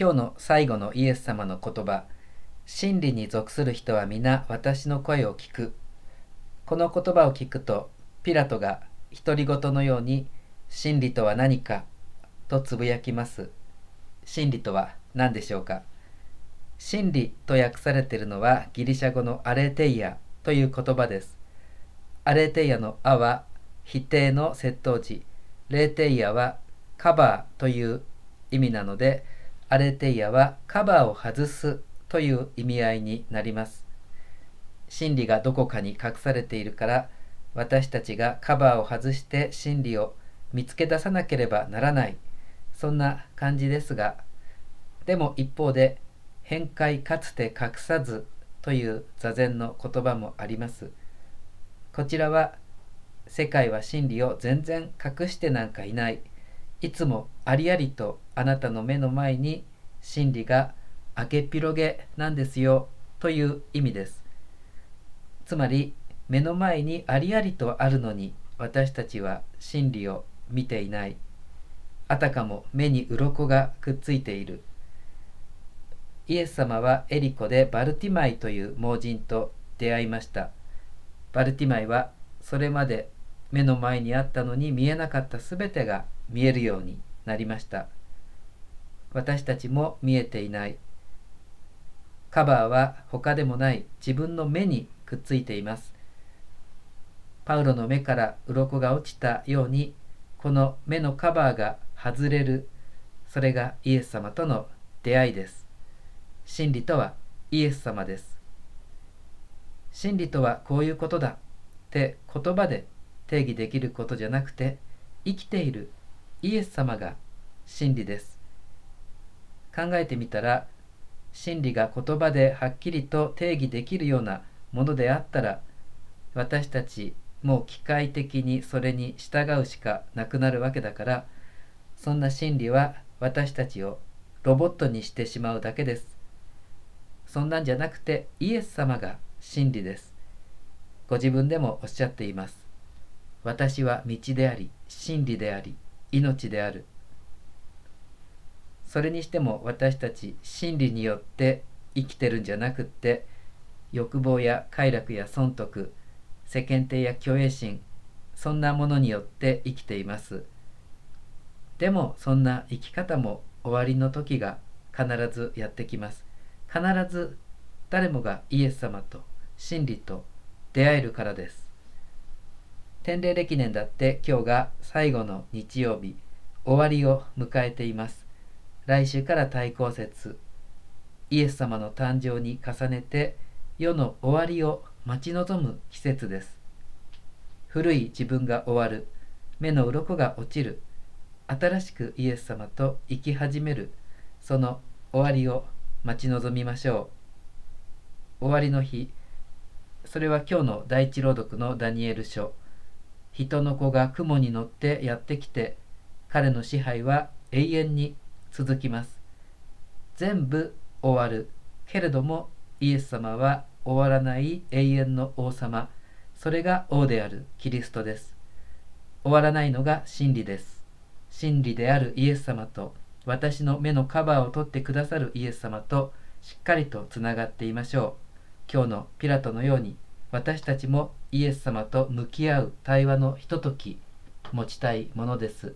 今日の最後のイエス様の言葉真理に属する人は皆私の声を聞く。この言葉を聞くとピラトが独り言のように真理とは何かとつぶやきます。真理とは何でしょうか？真理と訳されているのはギリシャ語のアレテイアという言葉です。アレテイアの「ア」は否定の窃盗時。レーテイアはカバーという意味なのでアレテイアはカバーを外すという意味合いになります。真理がどこかに隠されているから私たちがカバーを外して真理を見つけ出さなければならない。そんな感じですがでも一方で変解かつて隠さずという座禅の言葉もあります。こちらは世界は真理を全然隠してなんかいない。いつもありありとあなたの目の前に真理が明けっ広げなんですよという意味です。つまり目の前にありありとあるのに私たちは真理を見ていない。あたかも目に鱗がくっついている。イエス様はエリコでバルティマイという盲人と出会いました。バルティマイはそれまで目の前にあったのに見えなかった全てが見えるようになりました。私たちも見えていない。カバーは他でもない。自分の目にくっついています。パウロの目から鱗が落ちたようにこの目のカバーが外れる。それがイエス様との出会いです。真理とはイエス様です。真理とはこういうことだ。って言葉で定義できることじゃなくて生きているイエス様が真理です。考えてみたら真理が言葉ではっきりと定義できるようなものであったら私たちもう機械的にそれに従うしかなくなるわけだからそんな真理は私たちをロボットにしてしまうだけです。そんなんじゃなくてイエス様が真理です。ご自分でもおっしゃっています。私は道であり真理であり命である。それにしても私たち真理によって生きてるんじゃなくって欲望や快楽や損得世間体や虚栄心そんなものによって生きています。でもそんな生き方も終わりの時が必ずやってきます。必ず誰もがイエス様と真理と出会えるからです。天霊歴年だって今日が最後の日曜日終わりを迎えています。来週から対抗節イエス様の誕生に重ねて世の終わりを待ち望む季節です。古い自分が終わる。目の鱗が落ちる。新しくイエス様と生き始める。その終わりを待ち望みましょう。終わりの日。それは今日の第一朗読のダニエル書。人の子が雲に乗ってやってきて彼の支配は永遠に続きます。全部終わるけれどもイエス様は終わらない永遠の王様それが王であるキリストです。終わらないのが真理です。真理であるイエス様と私の目のカバーを取ってくださるイエス様としっかりとつながっていましょう。今日のピラトのように私たちもイエス様と向き合う対話のひととき持ちたいものです。